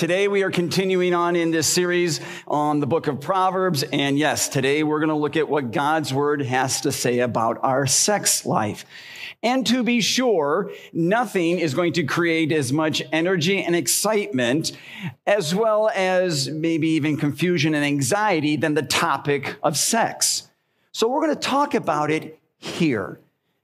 Today we are continuing on in this series on the book of Proverbs. And yes, today we're going to look at what God's word has to say about our sex life. And to be sure, nothing is going to create as much energy and excitement, as well as maybe even confusion and anxiety than the topic of sex. So we're going to talk about it here.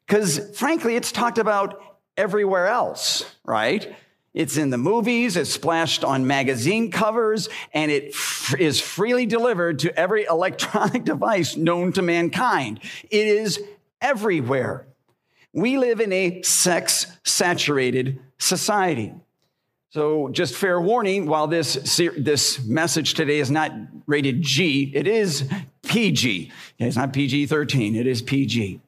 Because frankly, it's talked about everywhere else, right? It's in the movies, it's splashed on magazine covers, and it f- is freely delivered to every electronic device known to mankind. It is everywhere. We live in a sex saturated society. So, just fair warning while this, this message today is not rated G, it is PG. It's not PG 13, it is PG.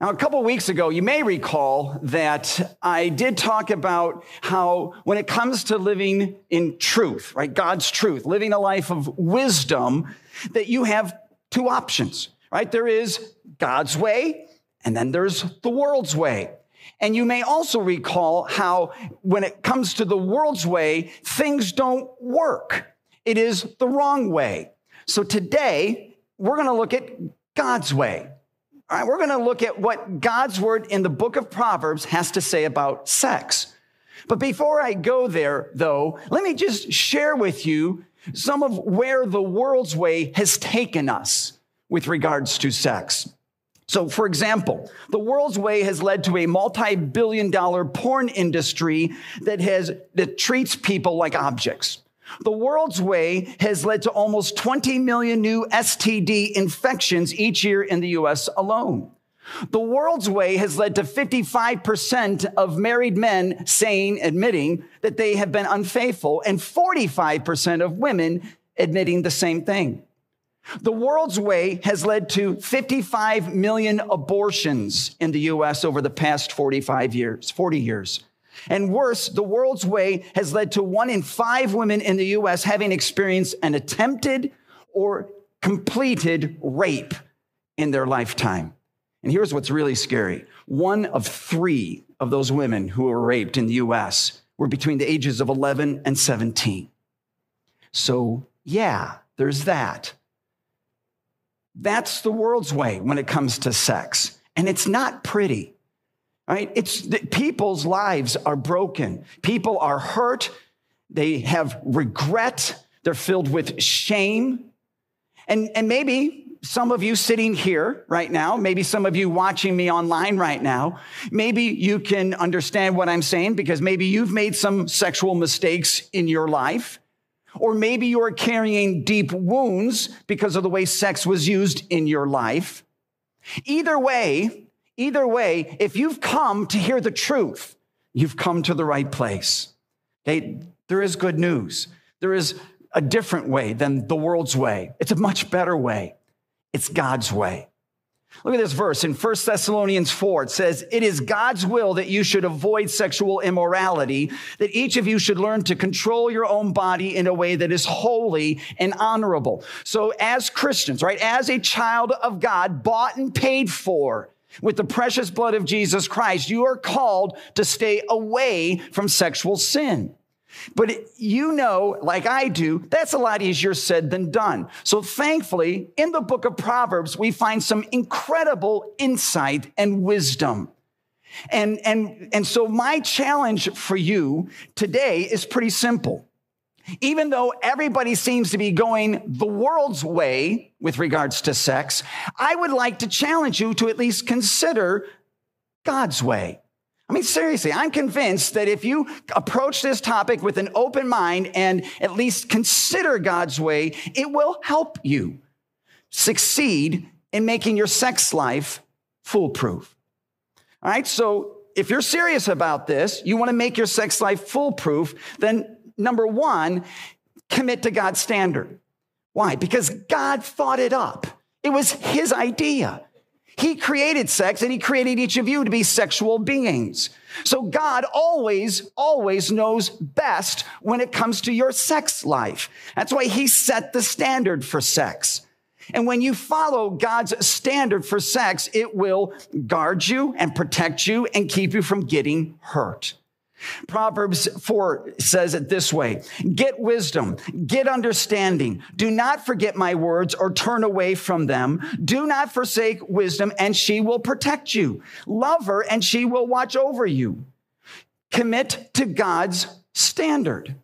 Now, a couple weeks ago, you may recall that I did talk about how when it comes to living in truth, right, God's truth, living a life of wisdom, that you have two options, right? There is God's way, and then there's the world's way. And you may also recall how when it comes to the world's way, things don't work. It is the wrong way. So today, we're going to look at God's way. All right, we're going to look at what God's word in the book of Proverbs has to say about sex. But before I go there, though, let me just share with you some of where the world's way has taken us with regards to sex. So, for example, the world's way has led to a multi-billion dollar porn industry that has, that treats people like objects. The world's way has led to almost 20 million new STD infections each year in the US alone. The world's way has led to 55% of married men saying, admitting that they have been unfaithful, and 45% of women admitting the same thing. The world's way has led to 55 million abortions in the US over the past 45 years, 40 years. And worse, the world's way has led to one in five women in the US having experienced an attempted or completed rape in their lifetime. And here's what's really scary one of three of those women who were raped in the US were between the ages of 11 and 17. So, yeah, there's that. That's the world's way when it comes to sex. And it's not pretty right? It's people's lives are broken. People are hurt. They have regret. They're filled with shame. And, and maybe some of you sitting here right now, maybe some of you watching me online right now, maybe you can understand what I'm saying because maybe you've made some sexual mistakes in your life. Or maybe you're carrying deep wounds because of the way sex was used in your life. Either way, Either way, if you've come to hear the truth, you've come to the right place. Okay, there is good news. There is a different way than the world's way. It's a much better way. It's God's way. Look at this verse in 1 Thessalonians 4. It says, It is God's will that you should avoid sexual immorality, that each of you should learn to control your own body in a way that is holy and honorable. So, as Christians, right, as a child of God, bought and paid for, with the precious blood of Jesus Christ, you are called to stay away from sexual sin. But you know, like I do, that's a lot easier said than done. So thankfully, in the book of Proverbs, we find some incredible insight and wisdom. And, and, and so my challenge for you today is pretty simple. Even though everybody seems to be going the world's way with regards to sex, I would like to challenge you to at least consider God's way. I mean, seriously, I'm convinced that if you approach this topic with an open mind and at least consider God's way, it will help you succeed in making your sex life foolproof. All right, so if you're serious about this, you want to make your sex life foolproof, then number one, commit to God's standard. Why? Because God thought it up. It was his idea. He created sex and he created each of you to be sexual beings. So God always, always knows best when it comes to your sex life. That's why he set the standard for sex. And when you follow God's standard for sex, it will guard you and protect you and keep you from getting hurt. Proverbs 4 says it this way Get wisdom, get understanding. Do not forget my words or turn away from them. Do not forsake wisdom, and she will protect you. Love her, and she will watch over you. Commit to God's standard.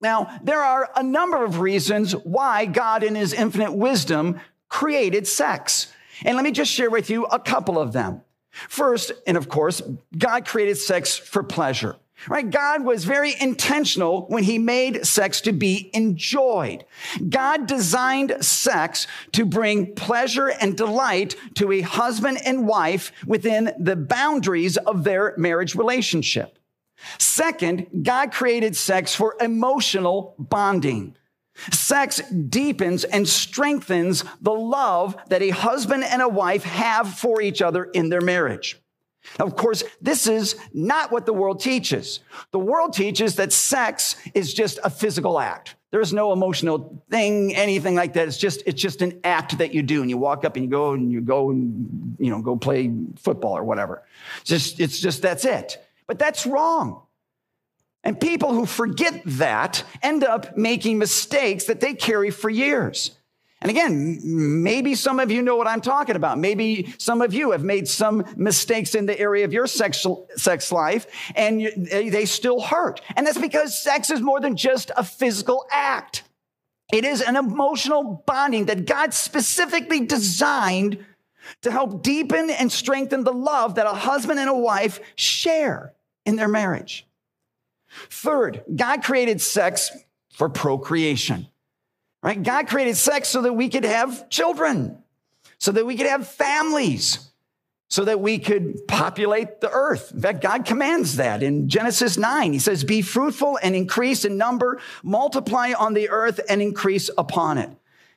Now, there are a number of reasons why God, in his infinite wisdom, created sex. And let me just share with you a couple of them. First, and of course, God created sex for pleasure. Right? God was very intentional when he made sex to be enjoyed. God designed sex to bring pleasure and delight to a husband and wife within the boundaries of their marriage relationship. Second, God created sex for emotional bonding. Sex deepens and strengthens the love that a husband and a wife have for each other in their marriage. Of course, this is not what the world teaches. The world teaches that sex is just a physical act. There's no emotional thing, anything like that. It's just, it's just an act that you do. And you walk up and you go and you go and, you know, go play football or whatever. It's just, it's just, that's it. But that's wrong. And people who forget that end up making mistakes that they carry for years. And again, maybe some of you know what I'm talking about. Maybe some of you have made some mistakes in the area of your sexual, sex life and you, they still hurt. And that's because sex is more than just a physical act. It is an emotional bonding that God specifically designed to help deepen and strengthen the love that a husband and a wife share in their marriage. Third, God created sex for procreation. Right? God created sex so that we could have children, so that we could have families, so that we could populate the earth. In fact, God commands that in Genesis 9. He says, Be fruitful and increase in number, multiply on the earth and increase upon it.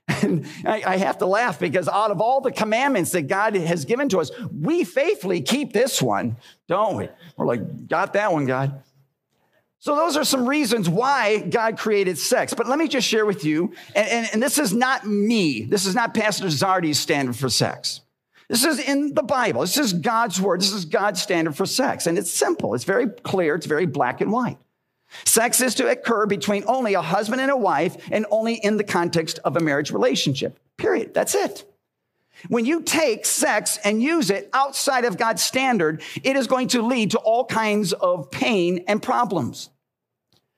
And I, have to laugh because out of all the commandments that God has given to us, we faithfully keep this one, don't we? We're like, got that one, God. So those are some reasons why God created sex. But let me just share with you, and, and, and, this is not me. This is not Pastor Zardi's standard for sex. This is in the Bible. This is God's word. This is God's standard for sex. And it's simple. It's very clear. It's very black and white. Sex is to occur between only a husband and a wife and only in the context of a marriage relationship. Period. That's it. When you take sex and use it outside of God's standard, it is going to lead to all kinds of pain and problems.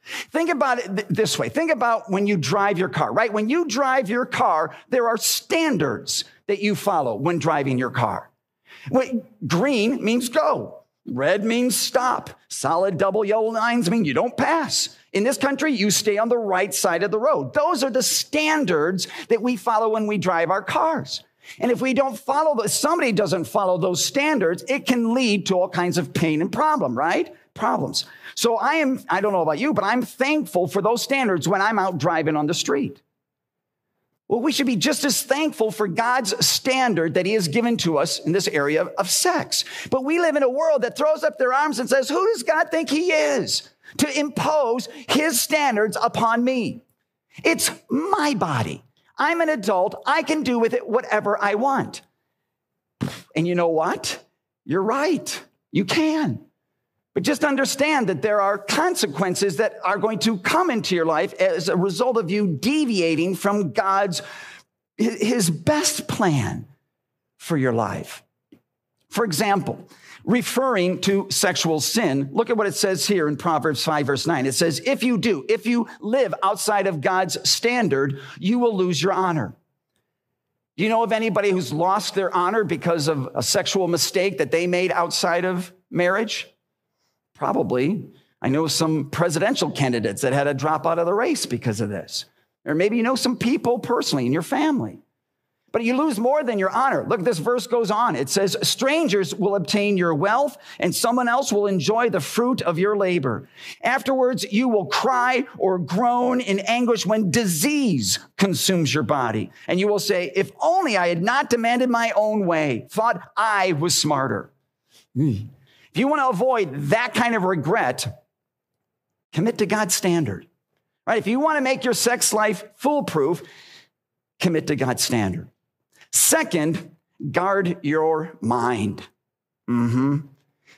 Think about it this way. Think about when you drive your car, right? When you drive your car, there are standards that you follow when driving your car. Green means go. Red means stop. Solid double yellow lines mean you don't pass. In this country, you stay on the right side of the road. Those are the standards that we follow when we drive our cars. And if we don't follow, if somebody doesn't follow those standards, it can lead to all kinds of pain and problem, right? Problems. So I am, I don't know about you, but I'm thankful for those standards when I'm out driving on the street. Well, we should be just as thankful for God's standard that He has given to us in this area of sex. But we live in a world that throws up their arms and says, Who does God think He is to impose His standards upon me? It's my body. I'm an adult. I can do with it whatever I want. And you know what? You're right. You can. But just understand that there are consequences that are going to come into your life as a result of you deviating from God's, his best plan for your life. For example, referring to sexual sin, look at what it says here in Proverbs 5, verse 9. It says, If you do, if you live outside of God's standard, you will lose your honor. Do you know of anybody who's lost their honor because of a sexual mistake that they made outside of marriage? Probably. I know some presidential candidates that had to drop out of the race because of this. Or maybe you know some people personally in your family. But you lose more than your honor. Look, this verse goes on. It says, Strangers will obtain your wealth, and someone else will enjoy the fruit of your labor. Afterwards, you will cry or groan in anguish when disease consumes your body. And you will say, If only I had not demanded my own way, thought I was smarter. Hmm. If you want to avoid that kind of regret, commit to God's standard. Right? If you want to make your sex life foolproof, commit to God's standard. Second, guard your mind. Mm-hmm.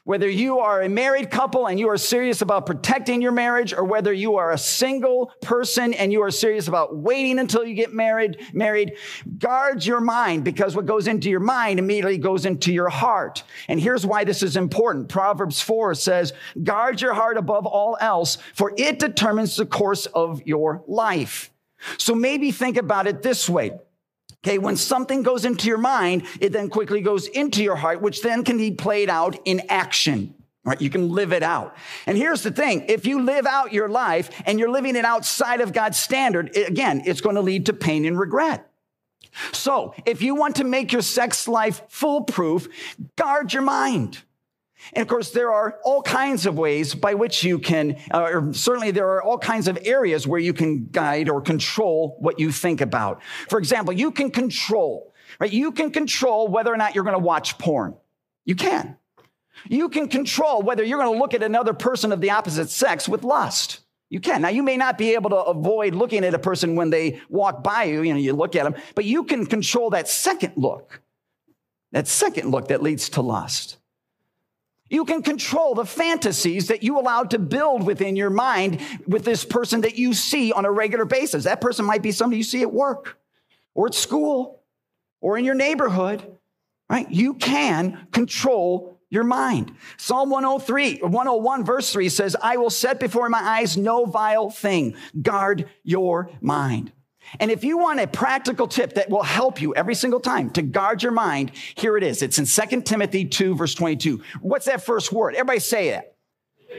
Whether you are a married couple and you are serious about protecting your marriage, or whether you are a single person and you are serious about waiting until you get married, married, guard your mind because what goes into your mind immediately goes into your heart. And here's why this is important. Proverbs 4 says, guard your heart above all else, for it determines the course of your life. So maybe think about it this way. Okay, when something goes into your mind, it then quickly goes into your heart, which then can be played out in action. Right? You can live it out. And here's the thing. If you live out your life and you're living it outside of God's standard, it, again, it's going to lead to pain and regret. So if you want to make your sex life foolproof, guard your mind. And of course, there are all kinds of ways by which you can, uh, or certainly there are all kinds of areas where you can guide or control what you think about. For example, you can control, right? You can control whether or not you're going to watch porn. You can. You can control whether you're going to look at another person of the opposite sex with lust. You can. Now, you may not be able to avoid looking at a person when they walk by you, you know, you look at them, but you can control that second look, that second look that leads to lust. You can control the fantasies that you allow to build within your mind with this person that you see on a regular basis. That person might be somebody you see at work or at school or in your neighborhood, right? You can control your mind. Psalm 103, 101 verse 3 says, I will set before my eyes no vile thing. Guard your mind. And if you want a practical tip that will help you every single time to guard your mind, here it is. It's in 2 Timothy 2, verse 22. What's that first word? Everybody say it.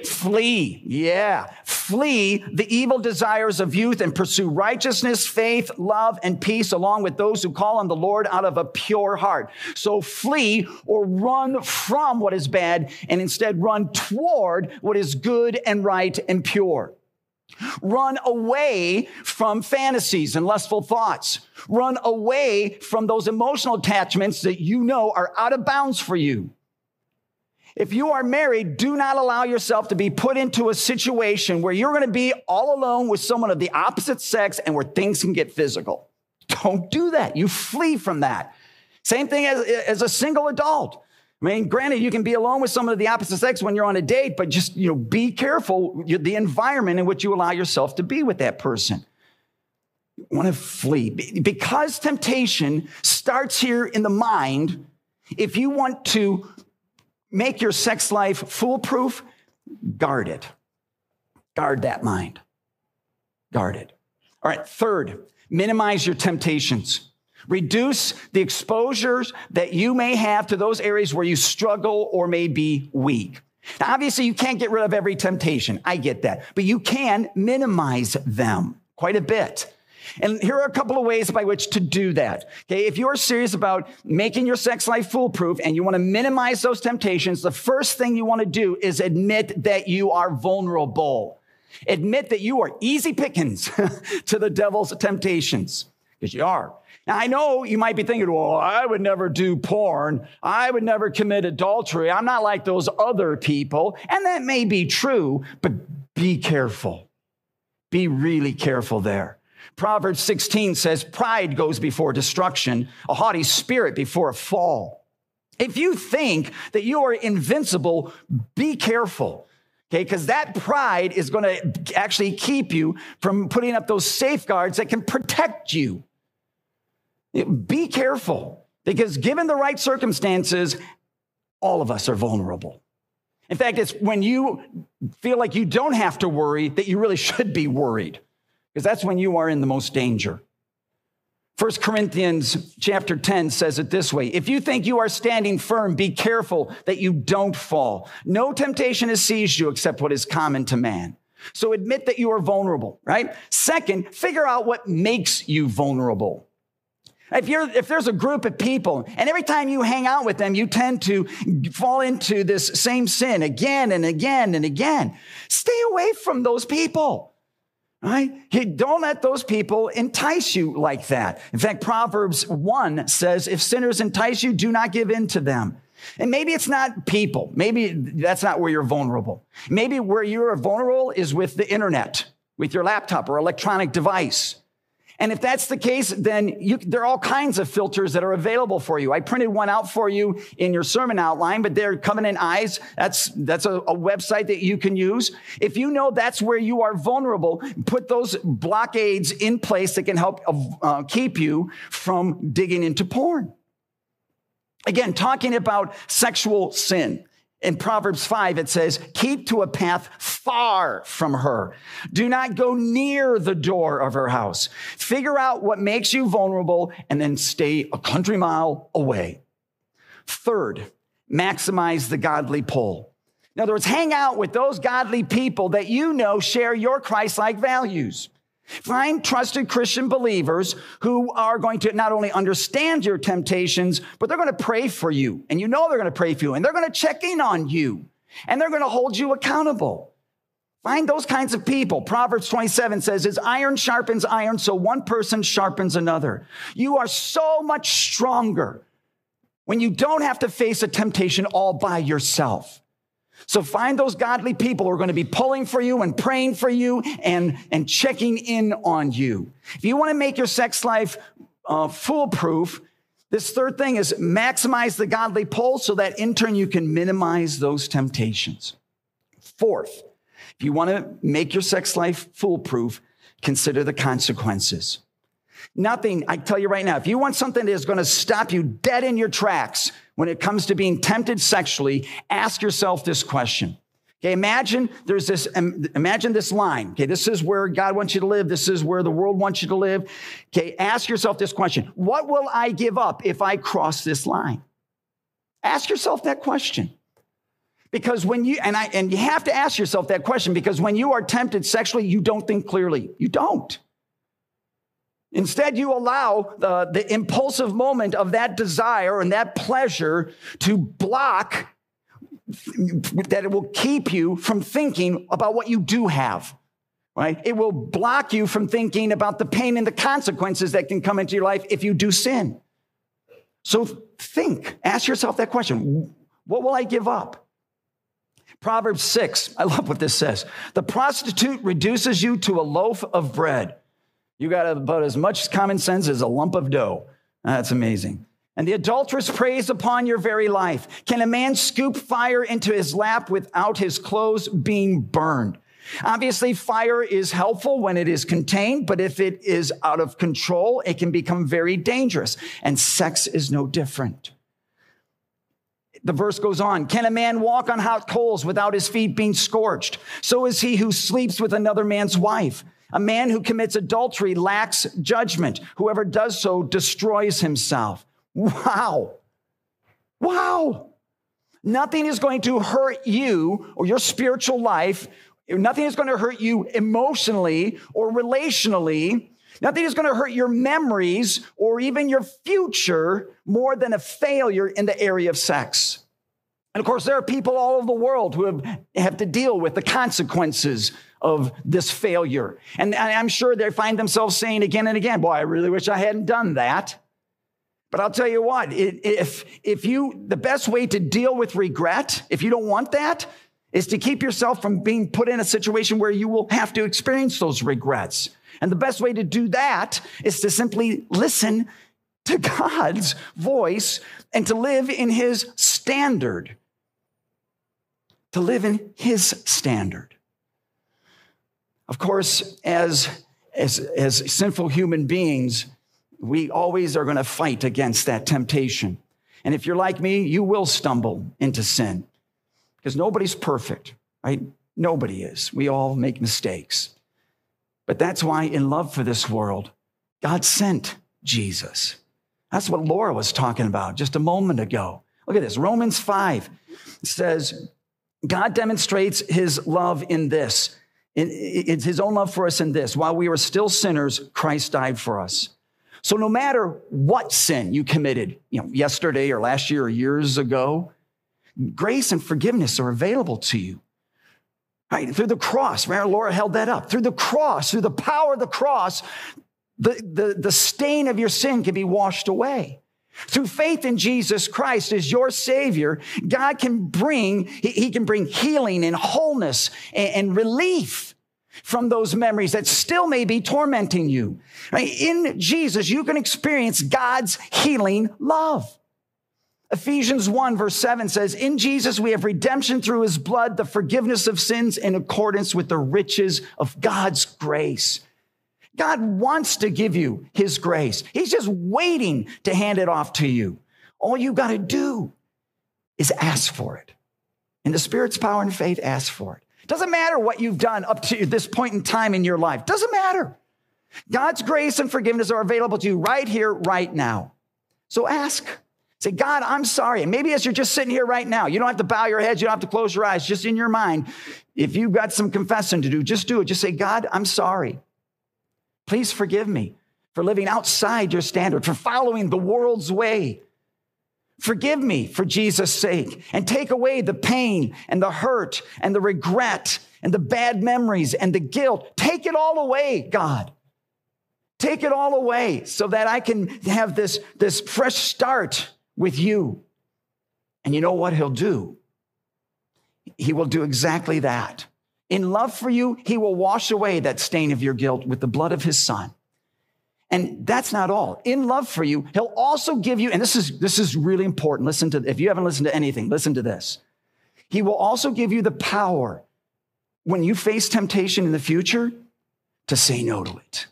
Flee. Yeah. Flee the evil desires of youth and pursue righteousness, faith, love, and peace along with those who call on the Lord out of a pure heart. So flee or run from what is bad and instead run toward what is good and right and pure. Run away from fantasies and lustful thoughts. Run away from those emotional attachments that you know are out of bounds for you. If you are married, do not allow yourself to be put into a situation where you're going to be all alone with someone of the opposite sex and where things can get physical. Don't do that. You flee from that. Same thing as, as a single adult. I mean, granted, you can be alone with someone of the opposite sex when you're on a date, but just, you know, be careful the environment in which you allow yourself to be with that person. You want to flee. Because temptation starts here in the mind, if you want to make your sex life foolproof, guard it. Guard that mind. Guard it. All right, third, minimize your temptations. Reduce the exposures that you may have to those areas where you struggle or may be weak. Now, obviously, you can't get rid of every temptation. I get that. But you can minimize them quite a bit. And here are a couple of ways by which to do that. Okay. If you're serious about making your sex life foolproof and you want to minimize those temptations, the first thing you want to do is admit that you are vulnerable. Admit that you are easy pickings to the devil's temptations because you are. Now, I know you might be thinking, well, I would never do porn. I would never commit adultery. I'm not like those other people. And that may be true, but be careful. Be really careful there. Proverbs 16 says, Pride goes before destruction, a haughty spirit before a fall. If you think that you are invincible, be careful. Okay, because that pride is going to actually keep you from putting up those safeguards that can protect you. Be careful because given the right circumstances, all of us are vulnerable. In fact, it's when you feel like you don't have to worry that you really should be worried because that's when you are in the most danger. 1 Corinthians chapter 10 says it this way. If you think you are standing firm, be careful that you don't fall. No temptation has seized you except what is common to man. So admit that you are vulnerable, right? Second, figure out what makes you vulnerable. If, you're, if there's a group of people and every time you hang out with them, you tend to fall into this same sin again and again and again, stay away from those people. Right? Don't let those people entice you like that. In fact, Proverbs 1 says, if sinners entice you, do not give in to them. And maybe it's not people. Maybe that's not where you're vulnerable. Maybe where you're vulnerable is with the internet, with your laptop or electronic device. And if that's the case, then you, there are all kinds of filters that are available for you. I printed one out for you in your sermon outline, but they're Covenant Eyes. That's, that's a, a website that you can use. If you know that's where you are vulnerable, put those blockades in place that can help uh, keep you from digging into porn. Again, talking about sexual sin. In Proverbs 5, it says, keep to a path far from her. Do not go near the door of her house. Figure out what makes you vulnerable and then stay a country mile away. Third, maximize the godly pull. In other words, hang out with those godly people that you know share your Christ like values. Find trusted Christian believers who are going to not only understand your temptations, but they're going to pray for you. And you know they're going to pray for you and they're going to check in on you and they're going to hold you accountable. Find those kinds of people. Proverbs 27 says, as iron sharpens iron, so one person sharpens another. You are so much stronger when you don't have to face a temptation all by yourself. So find those godly people who are going to be pulling for you and praying for you and, and checking in on you. If you want to make your sex life uh, foolproof, this third thing is maximize the godly pull so that in turn you can minimize those temptations. Fourth, if you want to make your sex life foolproof, consider the consequences. Nothing, I tell you right now, if you want something that is going to stop you dead in your tracks when it comes to being tempted sexually, ask yourself this question. Okay, imagine there's this, imagine this line. Okay, this is where God wants you to live. This is where the world wants you to live. Okay, ask yourself this question. What will I give up if I cross this line? Ask yourself that question. Because when you, and I, and you have to ask yourself that question because when you are tempted sexually, you don't think clearly. You don't. Instead, you allow the, the impulsive moment of that desire and that pleasure to block that it will keep you from thinking about what you do have, right? It will block you from thinking about the pain and the consequences that can come into your life if you do sin. So think, ask yourself that question What will I give up? Proverbs 6, I love what this says. The prostitute reduces you to a loaf of bread you got about as much common sense as a lump of dough. That's amazing. And the adulteress preys upon your very life. Can a man scoop fire into his lap without his clothes being burned? Obviously, fire is helpful when it is contained, but if it is out of control, it can become very dangerous. And sex is no different. The verse goes on Can a man walk on hot coals without his feet being scorched? So is he who sleeps with another man's wife. A man who commits adultery lacks judgment. Whoever does so destroys himself. Wow. Wow. Nothing is going to hurt you or your spiritual life. Nothing is going to hurt you emotionally or relationally. Nothing is going to hurt your memories or even your future more than a failure in the area of sex. And of course, there are people all over the world who have, have to deal with the consequences of this failure. And I'm sure they find themselves saying again and again, boy, I really wish I hadn't done that. But I'll tell you what, if, if you, the best way to deal with regret, if you don't want that, is to keep yourself from being put in a situation where you will have to experience those regrets. And the best way to do that is to simply listen to God's voice and to live in his standard. To live in his standard. Of course, as, as, as sinful human beings, we always are going to fight against that temptation. And if you're like me, you will stumble into sin because nobody's perfect, right? Nobody is. We all make mistakes. But that's why, in love for this world, God sent Jesus. That's what Laura was talking about just a moment ago. Look at this Romans 5 says, God demonstrates his love in this it's his own love for us in this. While we were still sinners, Christ died for us. So no matter what sin you committed, you know, yesterday or last year or years ago, grace and forgiveness are available to you. Right? Through the cross, Mary Laura held that up. Through the cross, through the power of the cross, the, the, the stain of your sin can be washed away. Through faith in Jesus Christ as your Savior, God can bring, He can bring healing and wholeness and, relief. from those memories that still may be tormenting you. In Jesus, you can experience God's healing love. Ephesians 1 verse 7 says, In Jesus we have redemption through his blood, the forgiveness of sins in accordance with the riches of God's grace. God wants to give you his grace. He's just waiting to hand it off to you. All you got to do is ask for it. In the Spirit's power and faith, ask for it. Doesn't matter what you've done up to this point in time in your life. Doesn't matter. God's grace and forgiveness are available to you right here, right now. So ask. Say, God, I'm sorry. And maybe as you're just sitting here right now, you don't have to bow your heads, you don't have to close your eyes, just in your mind. If you've got some confessing to do, just do it. Just say, God, I'm sorry. Please forgive me for living outside your standard, for following the world's way. Forgive me for Jesus' sake and take away the pain and the hurt and the regret and the bad memories and the guilt. Take it all away, God. Take it all away so that I can have this, this fresh start with you. And you know what he'll do? He will do exactly that. In love for you, he will wash away that stain of your guilt with the blood of his son. And that's not all. In love for you, he'll also give you, and this is, this is really important. Listen to, if you haven't listened to anything, listen to this. He will also give you the power when you face temptation in the future to say no to it.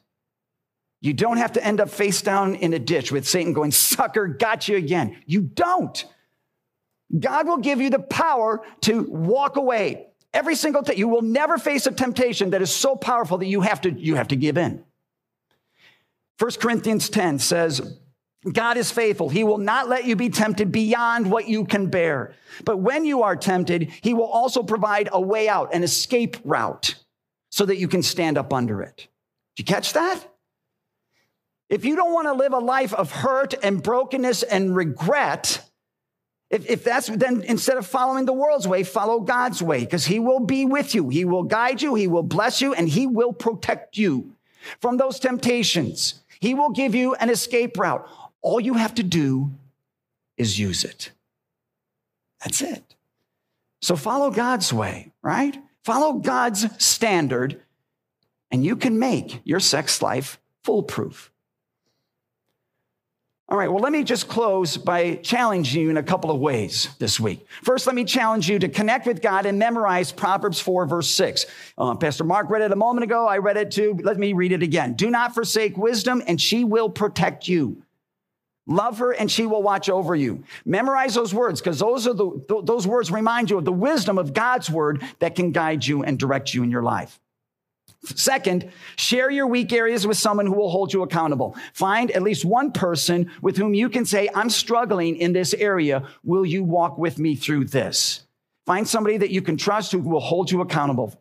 You don't have to end up face down in a ditch with Satan going, sucker, got you again. You don't. God will give you the power to walk away every single time. You will never face a temptation that is so powerful that you have to, you have to give in. 1 Corinthians 10 says, God is faithful. He will not let you be tempted beyond what you can bear. But when you are tempted, he will also provide a way out, an escape route, so that you can stand up under it. Did you catch that? If you don't want to live a life of hurt and brokenness and regret, if, if that's then instead of following the world's way, follow God's way, because he will be with you. He will guide you, he will bless you, and he will protect you from those temptations. He will give you an escape route. All you have to do is use it. That's it. So follow God's way, right? Follow God's standard, and you can make your sex life foolproof. All right, well, let me just close by challenging you in a couple of ways this week. First, let me challenge you to connect with God and memorize Proverbs 4, verse 6. Uh, Pastor Mark read it a moment ago. I read it too. Let me read it again. Do not forsake wisdom, and she will protect you. Love her, and she will watch over you. Memorize those words because those are the, those words remind you of the wisdom of God's word that can guide you and direct you in your life. Second, share your weak areas with someone who will hold you accountable. Find at least one person with whom you can say, I'm struggling in this area. Will you walk with me through this? Find somebody that you can trust who will hold you accountable.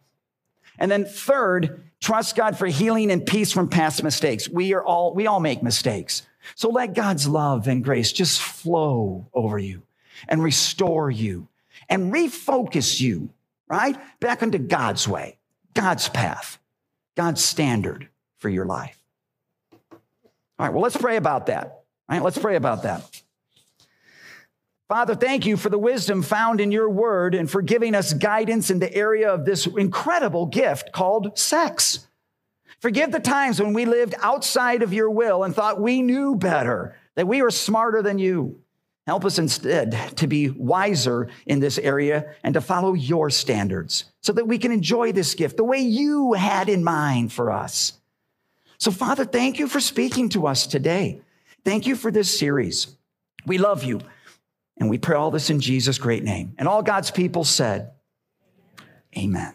And then third, trust God for healing and peace from past mistakes. We are all, we all make mistakes. So let God's love and grace just flow over you and restore you and refocus you, right? Back into God's way, God's path. God's standard for your life. All right, well, let's pray about that. All right, let's pray about that. Father, thank you for the wisdom found in your word and for giving us guidance in the area of this incredible gift called sex. Forgive the times when we lived outside of your will and thought we knew better, that we were smarter than you. Help us instead to be wiser in this area and to follow your standards so that we can enjoy this gift the way you had in mind for us. So, Father, thank you for speaking to us today. Thank you for this series. We love you. And we pray all this in Jesus' great name. And all God's people said, Amen.